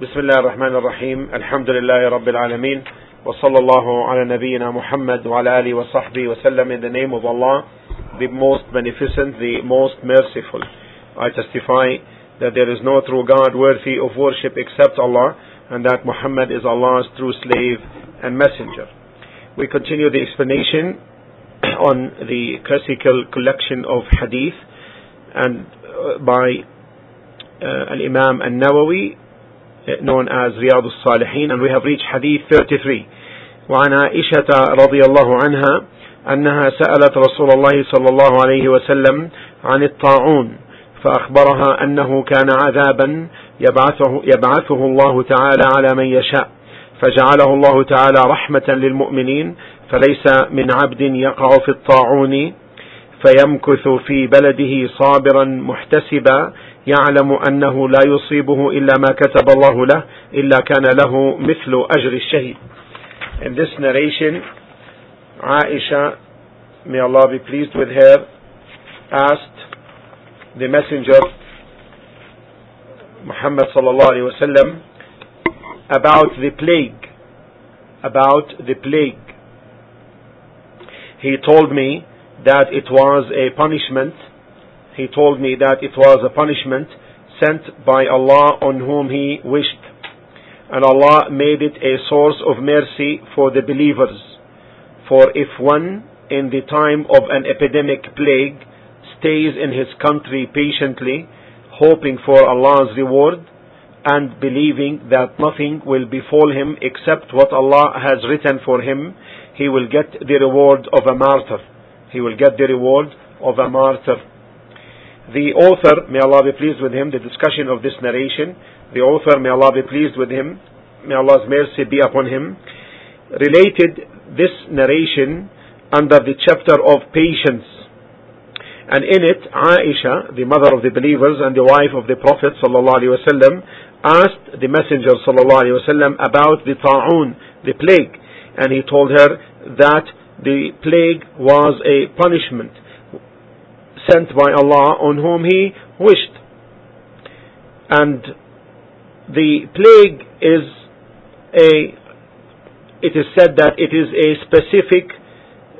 بسم الله الرحمن الرحيم الحمد لله رب العالمين وصلى الله على نبينا محمد وعلى آله وصحبه وسلم in the name of Allah the most beneficent the most merciful I testify that there is no true God worthy of worship except Allah and that Muhammad is Allah's true slave and messenger we continue the explanation on the classical collection of hadith and uh, by uh, Al-Imam An-Nawawi known as رياض الصالحين and we have reached hadith 33 وعن عائشة رضي الله عنها أنها سألت رسول الله صلى الله عليه وسلم عن الطاعون فأخبرها أنه كان عذابا يبعثه, يبعثه الله تعالى على من يشاء فجعله الله تعالى رحمة للمؤمنين فليس من عبد يقع في الطاعون فيمكث في بلده صابرا محتسبا يعلم أنه لا يصيبه إلا ما كتب الله له إلا كان له مثل أجر الشهيد In this narration, Aisha, may Allah be pleased with her, asked the messenger, Muhammad sallallahu alayhi wasallam, about the plague. About the plague. He told me that it was a punishment he told me that it was a punishment sent by Allah on whom He wished. And Allah made it a source of mercy for the believers. For if one in the time of an epidemic plague stays in his country patiently, hoping for Allah's reward, and believing that nothing will befall him except what Allah has written for him, he will get the reward of a martyr. He will get the reward of a martyr. The author, may Allah be pleased with him, the discussion of this narration, the author, may Allah be pleased with him, may Allah's mercy be upon him, related this narration under the chapter of patience. And in it, Aisha, the mother of the believers and the wife of the Prophet ﷺ, asked the Messenger ﷺ about the ta'un, the plague. And he told her that the plague was a punishment sent by Allah on whom He wished. And the plague is a, it is said that it is a specific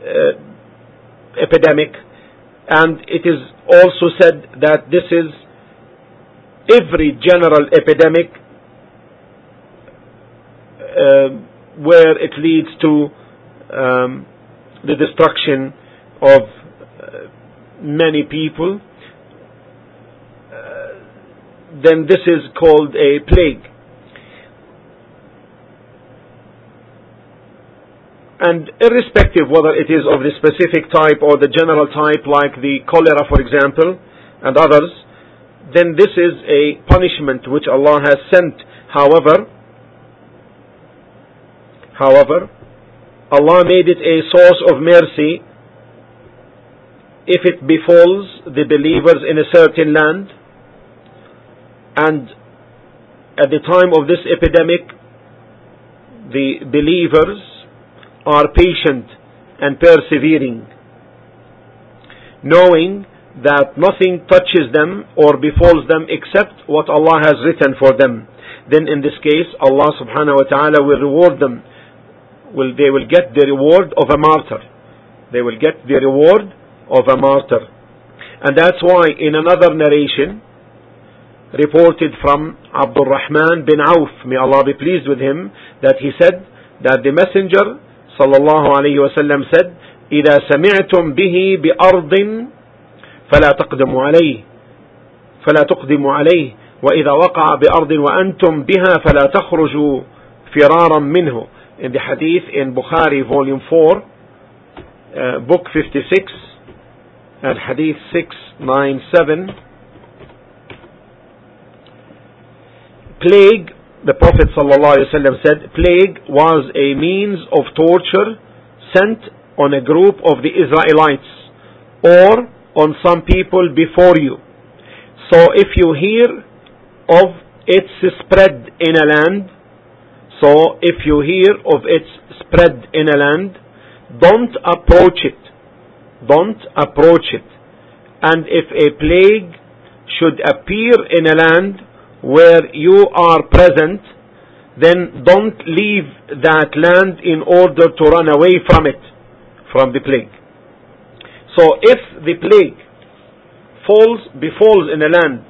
uh, epidemic, and it is also said that this is every general epidemic uh, where it leads to um, the destruction of many people, uh, then this is called a plague. And irrespective whether it is of the specific type or the general type, like the cholera, for example, and others, then this is a punishment which Allah has sent. However, however, Allah made it a source of mercy if it befalls the believers in a certain land. And at the time of this epidemic the believers are patient and persevering knowing that nothing touches them or befalls them except what Allah has written for them. Then in this case Allah subhanahu wa ta'ala will reward them. Will they will get the reward of a martyr. They will get the reward of a martyr. And that's why in another narration reported from Abdul Rahman bin Auf, may Allah be pleased with him, that he said that the messenger sallallahu alayhi wasallam said, إذا سمعتم به بأرض فلا تقدموا عليه فلا تقدموا عليه وإذا وقع بأرض وأنتم بها فلا تخرجوا فرارا منه in the hadith in Bukhari volume 4 uh, book 56 and Hadith 697 plague the Prophet ﷺ said plague was a means of torture sent on a group of the Israelites or on some people before you. So if you hear of its spread in a land so if you hear of its spread in a land don't approach it don't approach it. And if a plague should appear in a land where you are present, then don't leave that land in order to run away from it, from the plague. So if the plague falls, befalls in a land,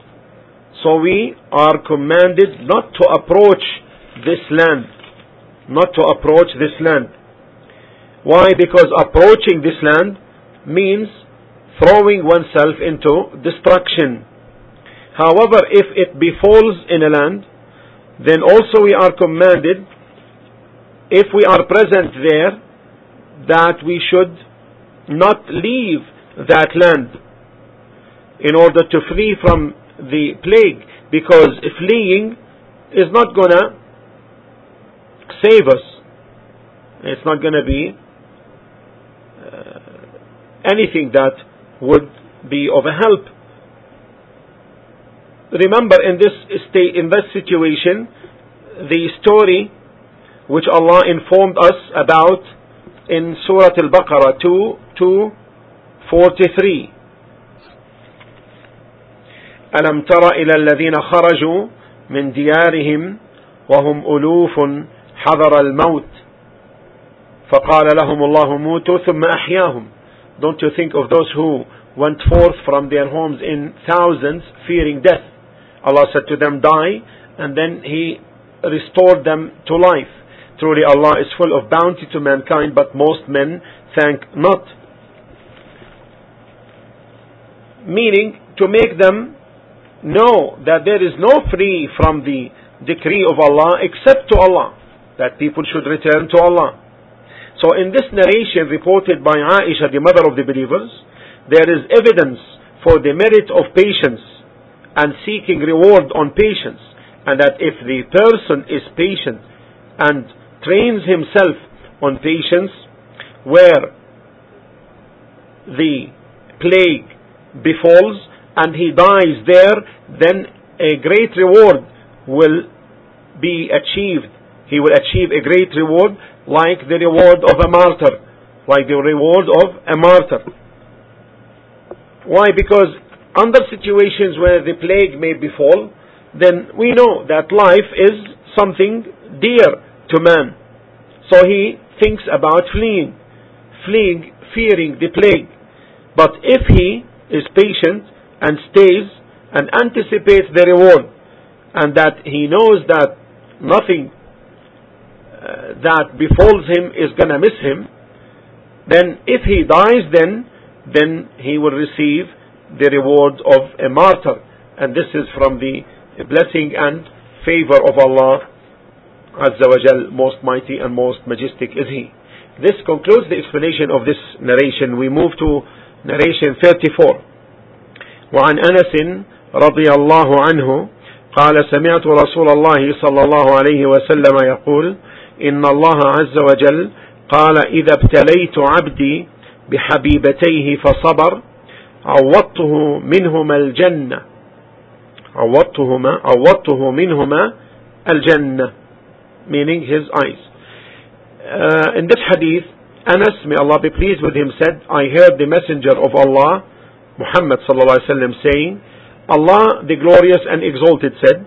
so we are commanded not to approach this land, not to approach this land. Why? Because approaching this land means throwing oneself into destruction. However, if it befalls in a land, then also we are commanded, if we are present there, that we should not leave that land in order to flee from the plague, because fleeing is not gonna save us. It's not gonna be anything that would be of a help remember in this state, in this situation, the story which Allah informed us about in Surah Al-Baqarah 2 to 43. ألم تر إلى الذين خرجوا من ديارهم وهم ألوف حذر الموت فقال لهم الله موتوا ثم أحياهم don't you think of those who went forth from their homes in thousands fearing death Allah said to them, Die, and then He restored them to life. Truly Allah is full of bounty to mankind, but most men thank not. Meaning, to make them know that there is no free from the decree of Allah except to Allah, that people should return to Allah. So in this narration reported by Aisha, the mother of the believers, there is evidence for the merit of patience and seeking reward on patience. And that if the person is patient and trains himself on patience, where the plague befalls and he dies there, then a great reward will be achieved. He will achieve a great reward like the reward of a martyr. Like the reward of a martyr. Why? Because under situations where the plague may befall, then we know that life is something dear to man. So he thinks about fleeing, fleeing, fearing the plague. But if he is patient and stays and anticipates the reward, and that he knows that nothing that befalls him is going to miss him, then if he dies, then then he will receive the reward of a martyr. And this is from the blessing and favor of Allah Azza wa Jal, most mighty and most majestic is He. This concludes the explanation of this narration. We move to narration 34. وعن أنس رضي الله عنه قال سمعت رسول الله صلى الله عليه وسلم يقول إن الله عز وجل قال إذا ابتليت عبدي بحبيبتيه فصبر عوضته منهما الجنة عوضتهما عوضته منهما الجنة meaning his eyes uh, in this hadith Anas may Allah be pleased with him said I heard the messenger of Allah Muhammad sallallahu alaihi wasallam saying Allah the glorious and exalted said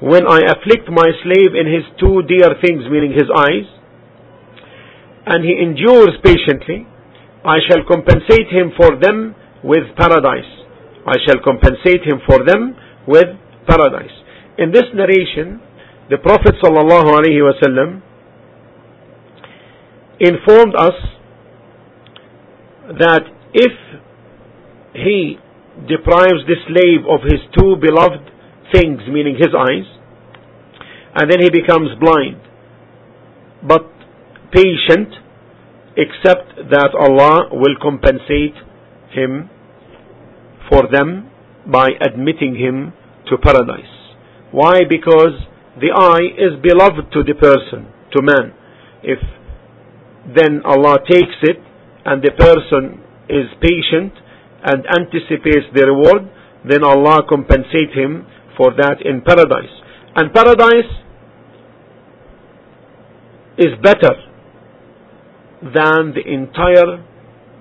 when I afflict my slave in his two dear things meaning his eyes and he endures patiently I shall compensate him for them with paradise. I shall compensate him for them with paradise. In this narration, the Prophet ﷺ informed us that if he deprives the slave of his two beloved things, meaning his eyes, and then he becomes blind, but patient, except that Allah will compensate him for them by admitting him to paradise. Why? Because the eye is beloved to the person, to man. If then Allah takes it and the person is patient and anticipates the reward, then Allah compensates him for that in paradise. And paradise is better than the entire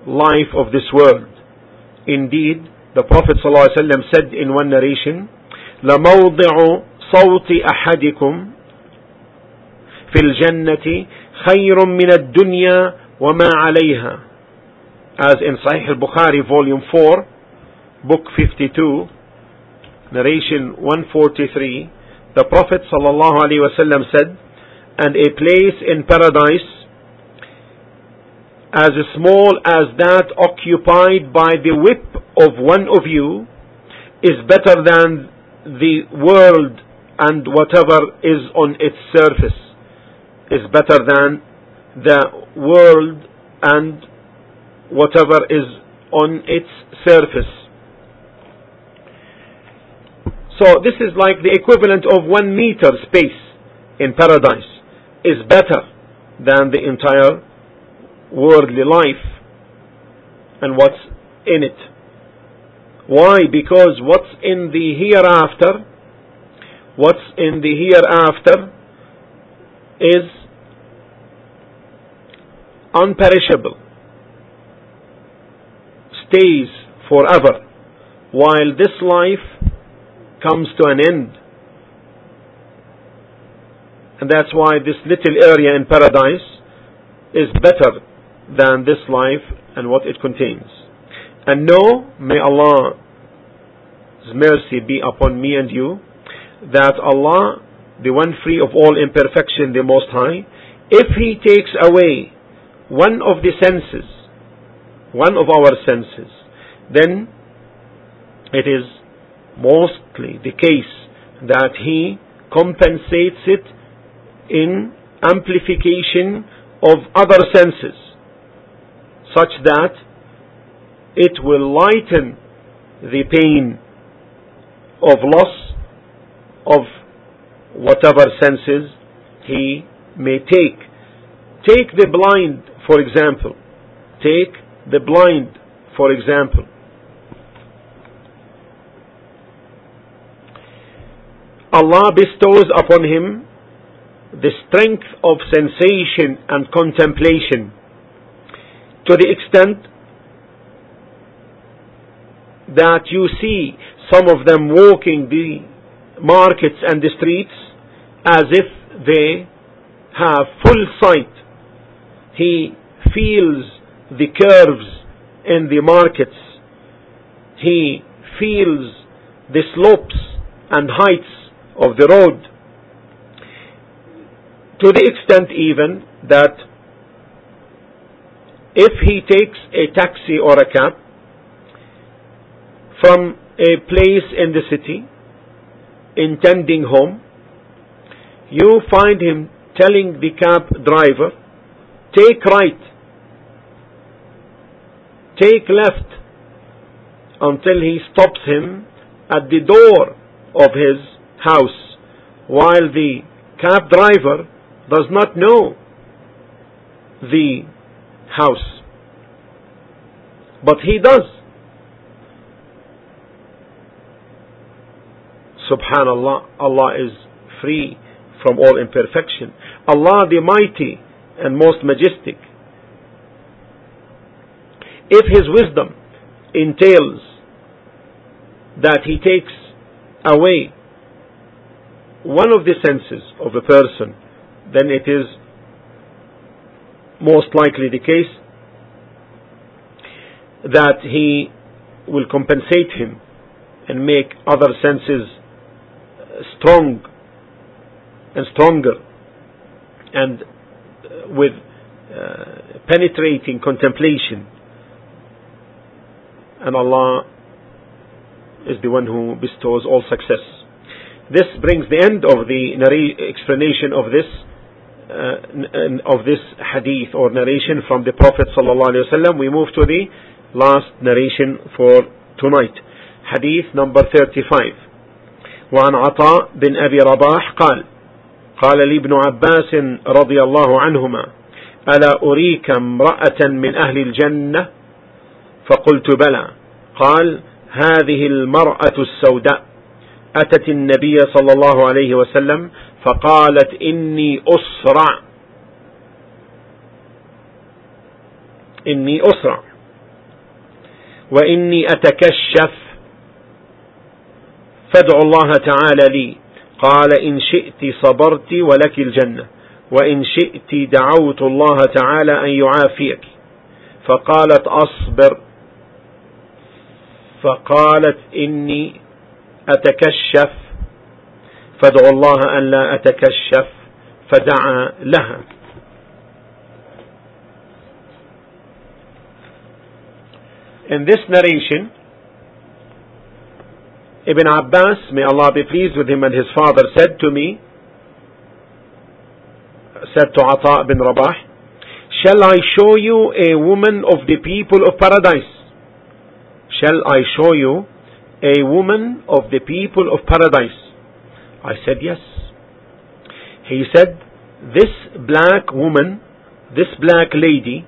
life of this world. Indeed, the Prophet ﷺ said in one narration, لموضع صوت أحدكم في الجنة خير من الدنيا وما عليها as in Sahih al-Bukhari volume 4 book 52 narration 143 the Prophet wasallam said and a place in paradise as small as that occupied by the whip of one of you is better than the world and whatever is on its surface is better than the world and whatever is on its surface. So this is like the equivalent of one meter space in paradise is better than the entire worldly life and what's in it. Why? Because what's in the hereafter, what's in the hereafter is unperishable, stays forever, while this life comes to an end. And that's why this little area in paradise is better than this life and what it contains. And know, may Allah's mercy be upon me and you, that Allah, the one free of all imperfection, the Most High, if He takes away one of the senses, one of our senses, then it is mostly the case that He compensates it in amplification of other senses such that it will lighten the pain of loss of whatever senses he may take. Take the blind, for example. Take the blind, for example. Allah bestows upon him the strength of sensation and contemplation to the extent that you see some of them walking the markets and the streets as if they have full sight. He feels the curves in the markets. He feels the slopes and heights of the road. To the extent even that if he takes a taxi or a cab from a place in the city intending home, you find him telling the cab driver, take right, take left, until he stops him at the door of his house, while the cab driver does not know the house. But he does. Subhanallah, Allah is free from all imperfection. Allah the mighty and most majestic. If His wisdom entails that He takes away one of the senses of a person, then it is most likely the case that he will compensate him and make other senses strong and stronger and with uh, penetrating contemplation. And Allah is the one who bestows all success this brings the end of the explanation of this uh, of this hadith or narration from the Prophet ﷺ, we move to the last narration for tonight. Hadith number 35. وعن عطاء بن أبي رباح قال قال لي ابن عباس رضي الله عنهما ألا أريك امرأة من أهل الجنة فقلت بلى قال هذه المرأة السوداء أتت النبي صلى الله عليه وسلم فقالت إني أسرع. إني أسرع. وإني أتكشف. فادعوا الله تعالى لي. قال إن شئت صبرت ولك الجنة. وإن شئت دعوت الله تعالى أن يعافيك. فقالت أصبر. فقالت إني أتكشف فادعوا الله أن لا أتكشف فدعا لها In this narration, Ibn Abbas, may Allah be pleased with him and his father, said to me, said to Ata bin Rabah, Shall I show you a woman of the people of paradise? Shall I show you a woman of the people of paradise? I said yes. He said, This black woman, this black lady,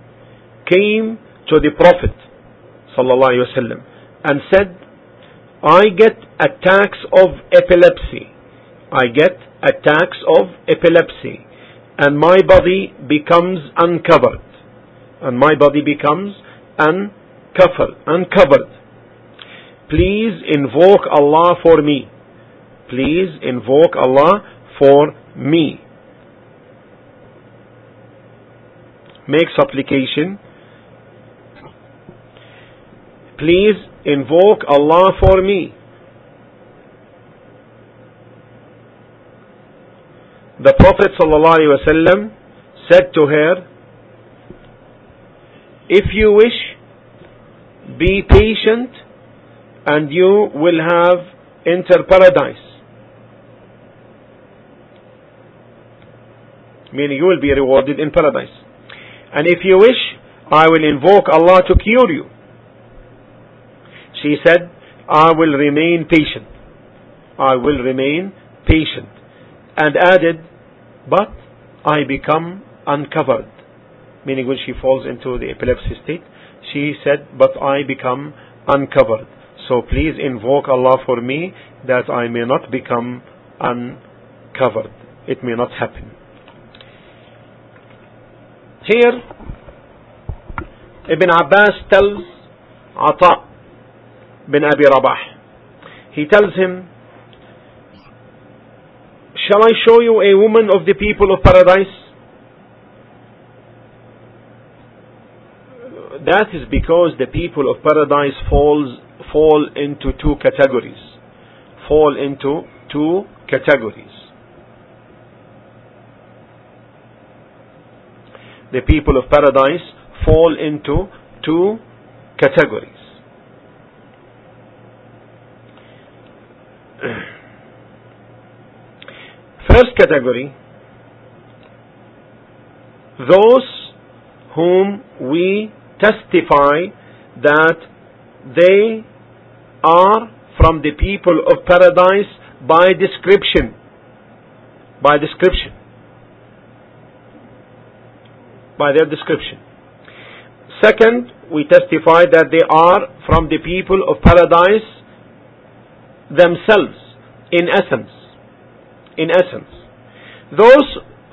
came to the Prophet وسلم, and said, I get attacks of epilepsy. I get attacks of epilepsy. And my body becomes uncovered. And my body becomes uncovered. uncovered. Please invoke Allah for me. Please invoke Allah for me. Make supplication. Please invoke Allah for me. The Prophet ﷺ said to her, If you wish, be patient and you will have enter paradise. Meaning you will be rewarded in paradise. And if you wish, I will invoke Allah to cure you. She said, I will remain patient. I will remain patient. And added, but I become uncovered. Meaning when she falls into the epilepsy state, she said, but I become uncovered. So please invoke Allah for me that I may not become uncovered. It may not happen. Here, Ibn Abbas tells Ata bin Abi Rabah. He tells him, Shall I show you a woman of the people of paradise? That is because the people of paradise falls, fall into two categories. Fall into two categories. The people of paradise fall into two categories. First category, those whom we testify that they are from the people of paradise by description. By description. By their description. Second, we testify that they are from the people of paradise themselves, in essence in essence. Those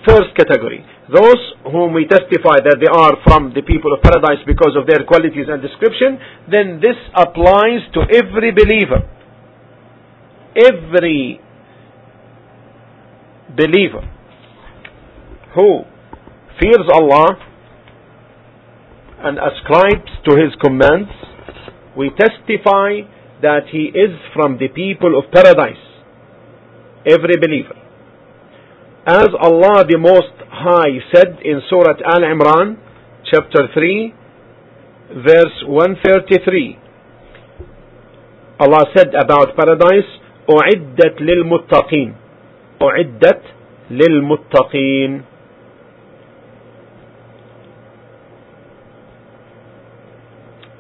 first category, those whom we testify that they are from the people of paradise because of their qualities and description, then this applies to every believer. Every believer who fears Allah and ascribes to His commands, we testify that he is from the people of paradise every believer. As Allah the Most High said in Surah Al Imran, chapter 3, verse 133, Allah said about paradise, أعدت للمتقين أعدت للمتقين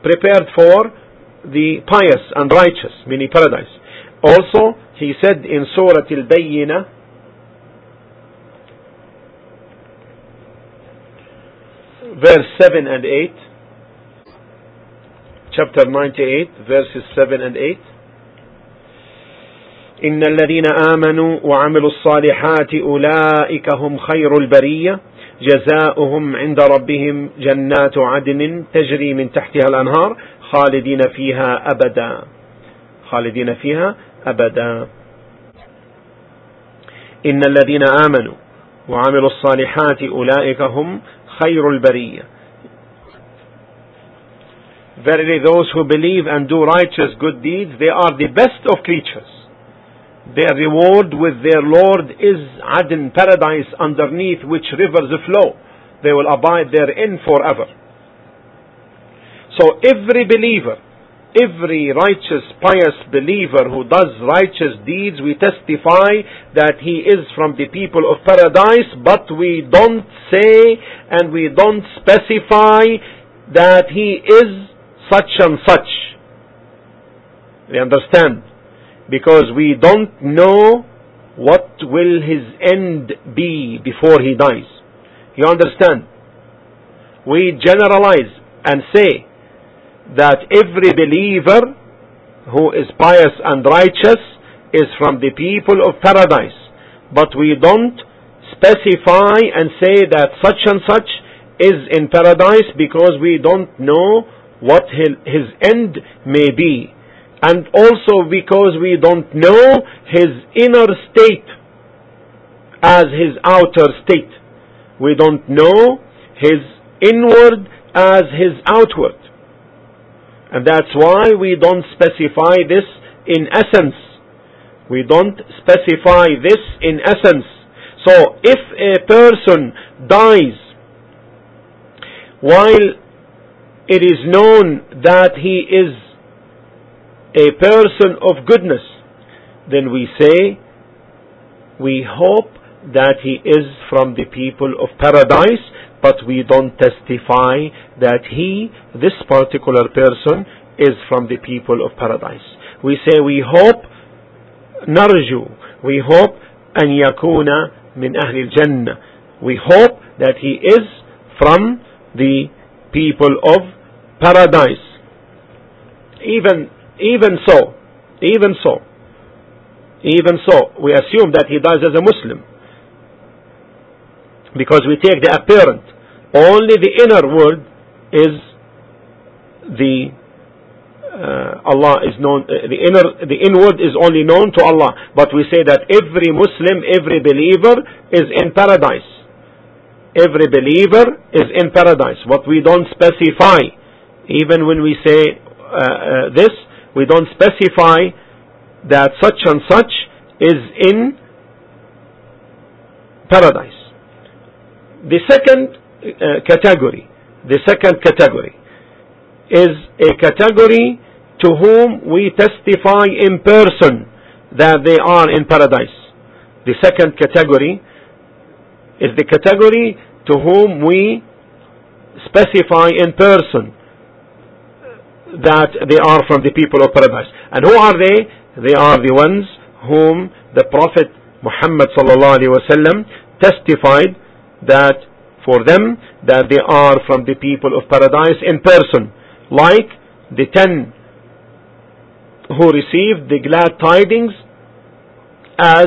prepared for the pious and righteous, meaning paradise. Also, he said in Surah Al-Bayyinah, verse 7 and 8, chapter 98, verses 7 and 8, إن الذين آمنوا وعملوا الصالحات أولئك هم خير البرية. جزاؤهم عند ربهم جنات عدن تجري من تحتها الأنهار خالدين فيها أبدا. خالدين فيها أبدا. إن الذين آمنوا وعملوا الصالحات أولئك هم خير البرية Verily those who believe and do righteous good deeds, they are the best of creatures. Their reward with their Lord is Aden paradise underneath which rivers flow. They will abide therein forever. So every believer, every righteous, pious believer who does righteous deeds, we testify that he is from the people of paradise, but we don't say and we don't specify that he is such and such. We understand? Because we don't know what will his end be before he dies. You understand? We generalize and say that every believer who is pious and righteous is from the people of paradise. But we don't specify and say that such and such is in paradise because we don't know what his end may be. And also because we don't know his inner state as his outer state. We don't know his inward as his outward. And that's why we don't specify this in essence. We don't specify this in essence. So if a person dies while it is known that he is a person of goodness, then we say, we hope that he is from the people of paradise, but we don't testify that he, this particular person, is from the people of paradise. We say we hope, narju, we hope أن يكون من أهل الجنة. We hope that he is from the people of paradise. Even, even so, even so, even so, we assume that he dies as a Muslim. Because we take the apparent. Only the inner word is the uh, Allah is known, uh, the inner, the inward is only known to Allah. But we say that every Muslim, every believer is in paradise. Every believer is in paradise. What we don't specify even when we say uh, uh, this, we don't specify that such and such is in paradise. The second uh, category, the second category is a category to whom we testify in person that they are in paradise. The second category is the category to whom we specify in person that they are from the people of paradise. And who are they? They are the ones whom the Prophet Muhammad sallallahu testified that for them that they are from the people of paradise in person, like the ten who received the glad tidings as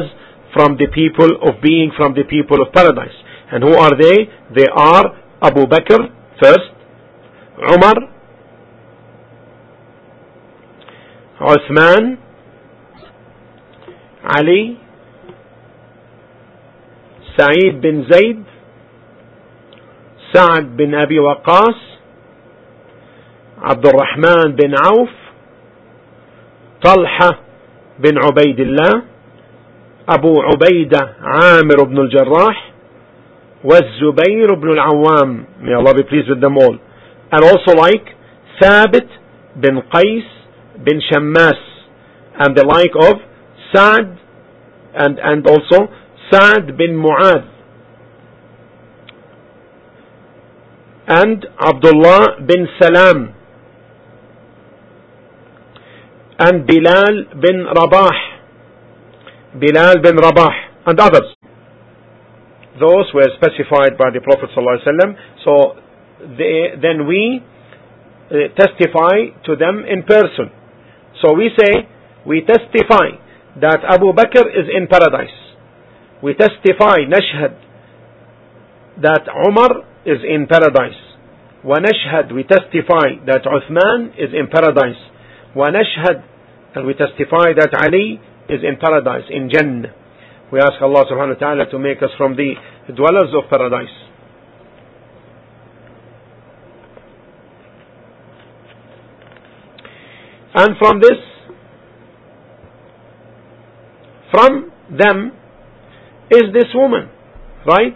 from the people of being from the people of paradise. And who are they? They are Abu Bakr first, Umar, Uthman, Ali, Sa'id bin Zayd, سعد بن أبي وقاص عبد الرحمن بن عوف طلحة بن عبيد الله أبو عبيدة عامر بن الجراح والزبير بن العوام may Allah be pleased with them all and also like ثابت بن قيس bin Shammas and the like of Sa'd and, and also Sa'd bin Mu'adh and Abdullah bin Salam and Bilal bin Rabah. Bilal bin Rabah and others. Those were specified by the Prophet ﷺ so they, then we uh, testify to them in person. So we say, we testify that Abu Bakr is in paradise. We testify, nashhad, that Umar is in paradise. ونشهد, we testify that Uthman is in paradise. ونشهد, and we testify that Ali is in paradise, in Jannah. We ask Allah subhanahu wa ta'ala to make us from the dwellers of paradise. And from this, from them is this woman, right?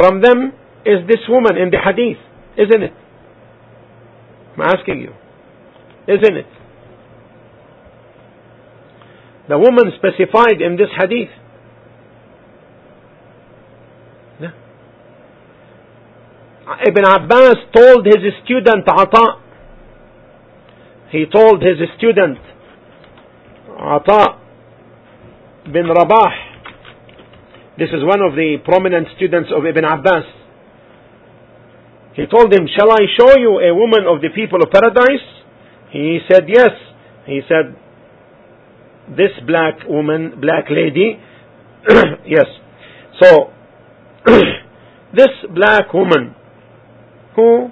From them is this woman in the hadith, isn't it? I'm asking you, isn't it? The woman specified in this hadith. Ibn Abbas told his student Ata, he told his student Ata bin Rabah, this is one of the prominent students of Ibn Abbas. He told him, Shall I show you a woman of the people of paradise? He said, Yes. He said, this black woman, black lady, yes. So, this black woman who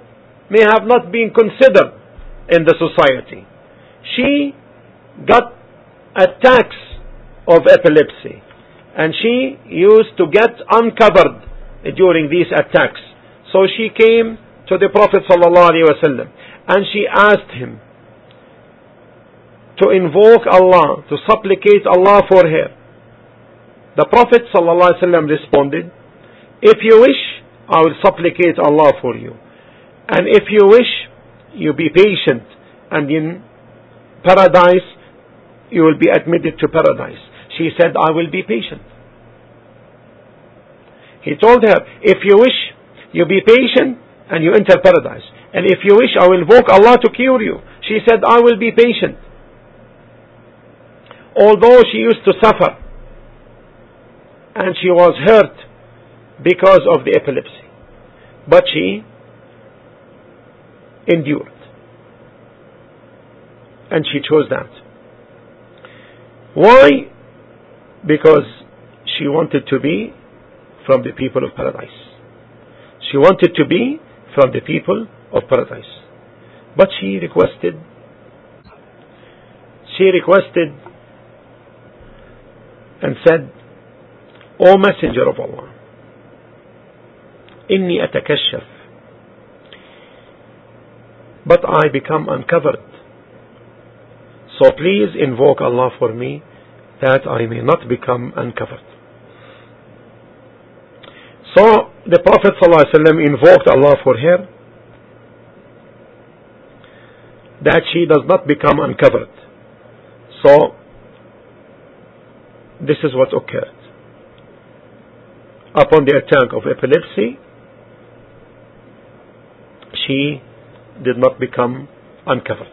may have not been considered in the society, she got attacks of epilepsy and she used to get uncovered during these attacks. So she came to the Prophet ﷺ and she asked him, to invoke Allah, to supplicate Allah for her. The Prophet ﷺ responded, If you wish, I will supplicate Allah for you. And if you wish, you be patient, and in paradise, you will be admitted to paradise. She said, I will be patient. He told her, If you wish, you be patient, and you enter paradise. And if you wish, I will invoke Allah to cure you. She said, I will be patient although she used to suffer and she was hurt because of the epilepsy. But she endured. And she chose that. Why? Because she wanted to be from the people of paradise. She wanted to be from the people of paradise. But she requested, she requested and said, O Messenger of Allah, إني أتكشف but I become uncovered. So please invoke Allah for me that I may not become uncovered. So the Prophet ﷺ invoked Allah for her that she does not become uncovered. So this is what occurred. Upon the attack of epilepsy, she did not become uncovered.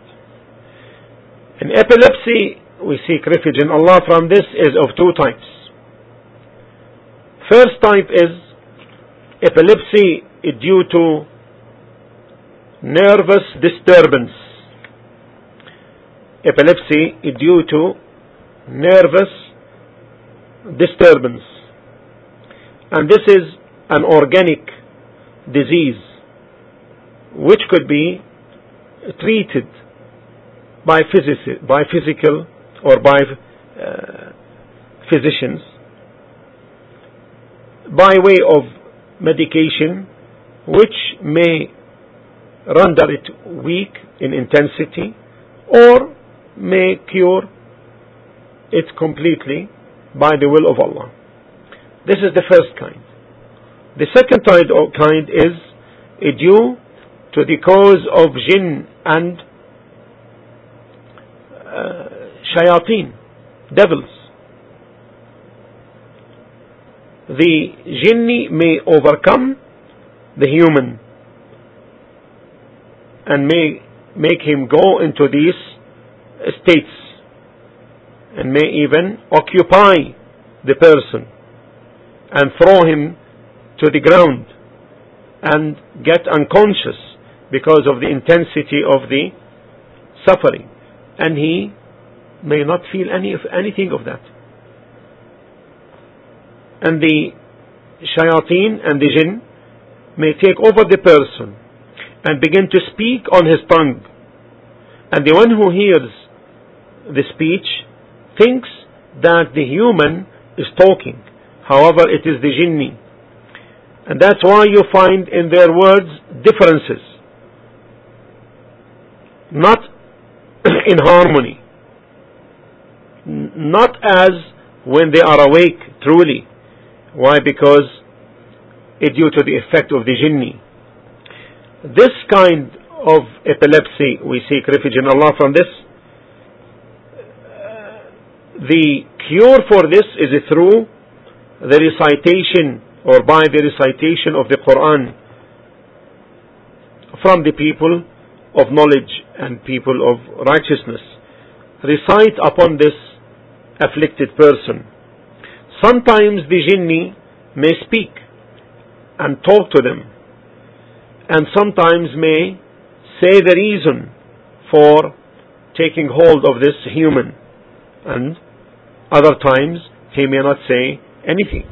In epilepsy, we seek refuge in Allah from this is of two types. First type is epilepsy due to nervous disturbance. Epilepsy due to nervous disturbance. And this is an organic disease which could be treated by, physici- by physical or by uh, physicians by way of medication which may render it weak in intensity or may cure it completely by the will of Allah. This is the first kind. The second kind is due to the cause of jinn and uh, shayateen, devils. The jinni may overcome the human and may make him go into these states and may even occupy the person and throw him to the ground and get unconscious because of the intensity of the suffering and he may not feel any of anything of that and the shayateen and the jinn may take over the person and begin to speak on his tongue and the one who hears the speech thinks that the human is talking. However, it is the jinni. And that's why you find in their words differences. Not in harmony. Not as when they are awake, truly. Why? Because it's due to the effect of the jinni. This kind of epilepsy, we seek refuge in Allah from this. The cure for this is through the recitation or by the recitation of the Quran from the people of knowledge and people of righteousness. Recite upon this afflicted person. Sometimes the jinni may speak and talk to them and sometimes may say the reason for taking hold of this human and other times he may not say anything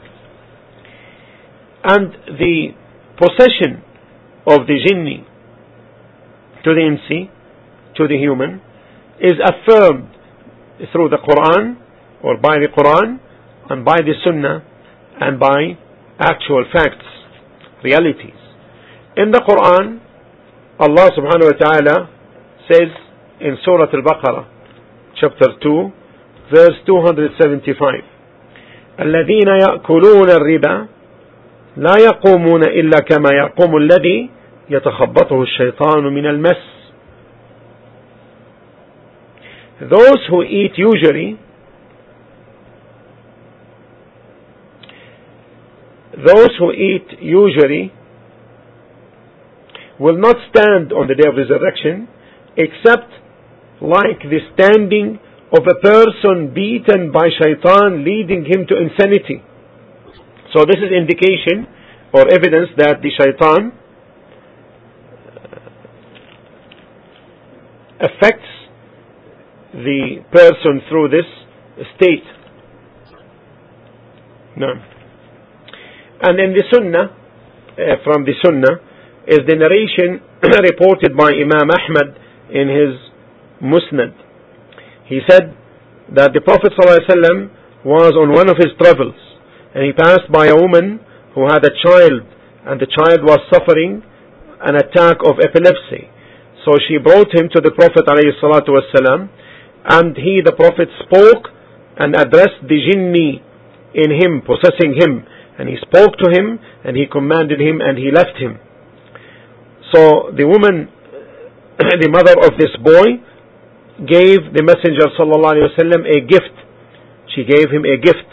and the possession of the jinni to the insi to the human is affirmed through the Quran or by the Quran and by the Sunnah and by actual facts realities in the Quran, Allah subhanahu wa ta'ala says in Surah Al-Baqarah, chapter 2, verse 275, الذين يأكلون الربا لا يقومون إلا كما يقوم الذي يتخبطه الشيطان من المس Those who eat usury those who eat usury will not stand on the day of resurrection except like the standing of a person beaten by shaitan leading him to insanity. So this is indication or evidence that the shaitan affects the person through this state. No. And in the sunnah, uh, from the sunnah, is the narration reported by Imam Ahmad in his Musnad. He said that the Prophet ﷺ was on one of his travels and he passed by a woman who had a child and the child was suffering an attack of epilepsy. So she brought him to the Prophet ﷺ and he, the Prophet, spoke and addressed the jinni in him, possessing him. And he spoke to him and he commanded him and he left him. So the woman, the mother of this boy, gave the Messenger sallallahu a gift. She gave him a gift.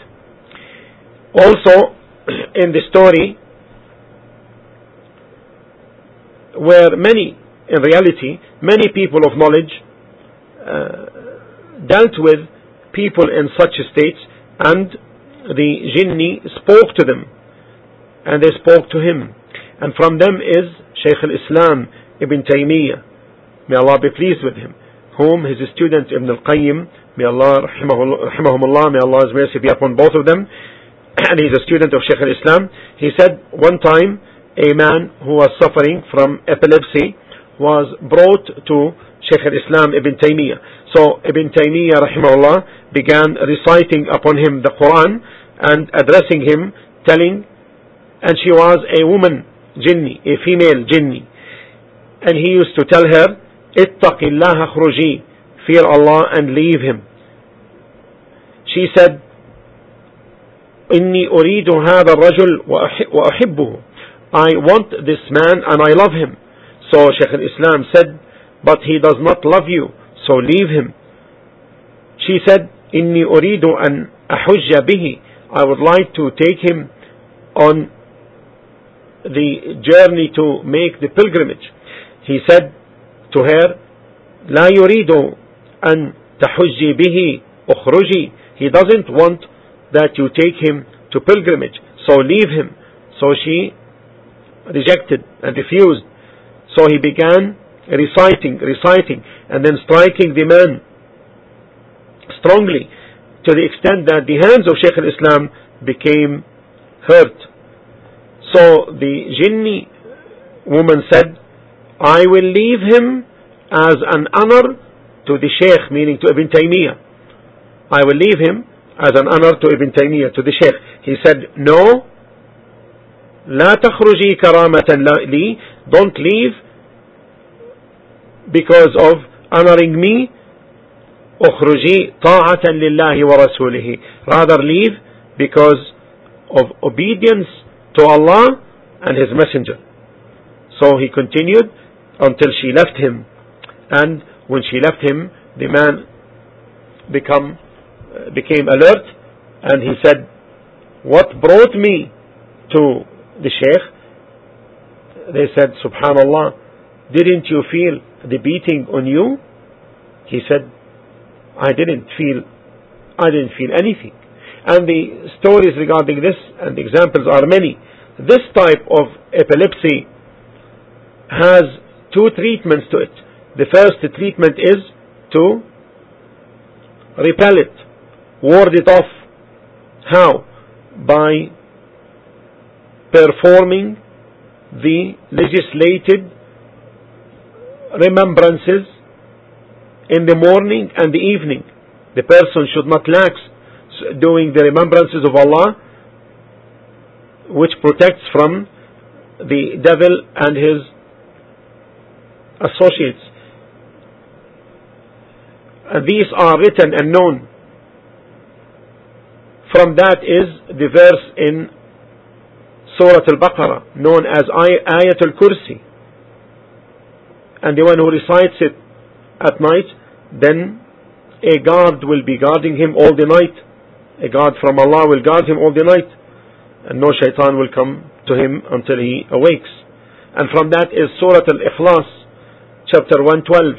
Also, in the story, where many, in reality, many people of knowledge uh, dealt with people in such states, and the jinni spoke to them, and they spoke to him. And from them is Shaykh al-Islam Ibn Taymiyyah. May Allah be pleased with him. Whom his student Ibn al-Qayyim, may Allah rahimahumullah, may Allah's mercy be upon both of them. And he's a student of Shaykh al-Islam. He said one time a man who was suffering from epilepsy was brought to Shaykh al-Islam Ibn Taymiyyah. So Ibn Taymiyyah rahimahullah began reciting upon him the Quran and addressing him, telling, and she was a woman jinni, a female jinni. And he used to tell her, اتق الله خرجي, fear Allah and leave him. She said, إني أريد هذا الرجل وأحبه. I want this man and I love him. So Shaykh al-Islam said, but he does not love you, so leave him. She said, إني أريد أن أحج به. I would like to take him on the journey to make the pilgrimage. He said to her, لا يريد أن تحجي به أخرجي. He doesn't want that you take him to pilgrimage, so leave him. So she rejected and refused. So he began reciting, reciting, and then striking the man strongly to the extent that the hands of Shaykh al-Islam became hurt so the jinni woman said, I will leave him as an honor to the Sheikh, meaning to Ibn Taymiyyah. I will leave him as an honor to Ibn Taymiyyah, to the Sheikh. He said, no, لا تخرجي كرامة لي, don't leave because of honoring me, اخرجي طاعة لله ورسوله. Rather leave because of obedience to Allah and His Messenger. So he continued until she left him. And when she left him, the man become, uh, became alert and he said, What brought me to the Sheikh? They said, Subhanallah, didn't you feel the beating on you? He said, I didn't feel, I didn't feel anything. And the stories regarding this and the examples are many. This type of epilepsy has two treatments to it. The first treatment is to repel it, ward it off. How? By performing the legislated remembrances in the morning and the evening. The person should not lax doing the remembrances of Allah which protects from the devil and his associates. And these are written and known. From that is the verse in Surah Al-Baqarah known as Ayat Al-Kursi. And the one who recites it at night, then a guard will be guarding him all the night. A guard from Allah will guard him all the night. And no shaitan will come to him until he awakes. And from that is Surah Al-Ikhlas, chapter 112,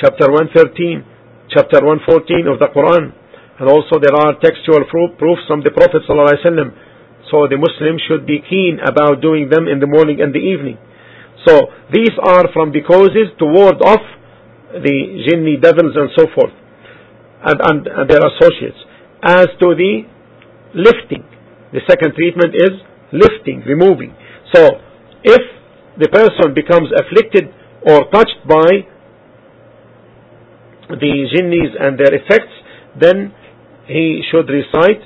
chapter 113, chapter 114 of the Quran. And also there are textual proofs from the Prophet ﷺ. So the Muslim should be keen about doing them in the morning and the evening. So these are from the causes to ward off the jinni devils and so forth and, and, and their associates. As to the lifting, the second treatment is lifting, removing. So if the person becomes afflicted or touched by the jinnis and their effects, then he should recite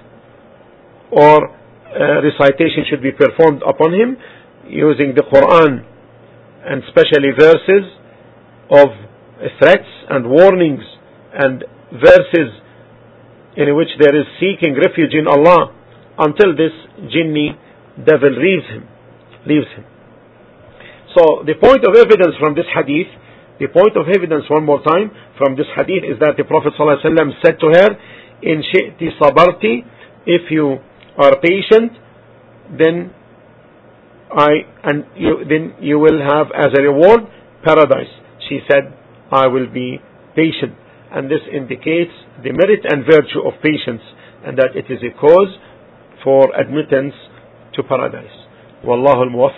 or uh, recitation should be performed upon him using the Quran and especially verses of threats and warnings and verses in which there is seeking refuge in Allah until this jinni devil leaves him leaves him. So the point of evidence from this hadith, the point of evidence one more time from this hadith is that the Prophet ﷺ said to her, In shi'ti sabarti, if you are patient, then I and you, then you will have as a reward paradise. She said, I will be patient. And this indicates the merit and virtue of patience and that it is a cause for admittance to paradise. Wallahu al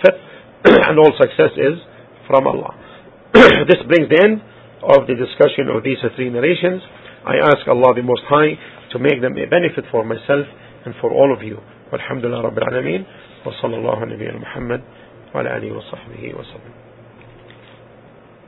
and all success is from Allah. this brings the end of the discussion of these three narrations. I ask Allah the Most High to make them a benefit for myself and for all of you. Alhamdulillah Rabbil Alameen. وصلى الله على نبينا محمد وعلى آله وصحبه وسلم.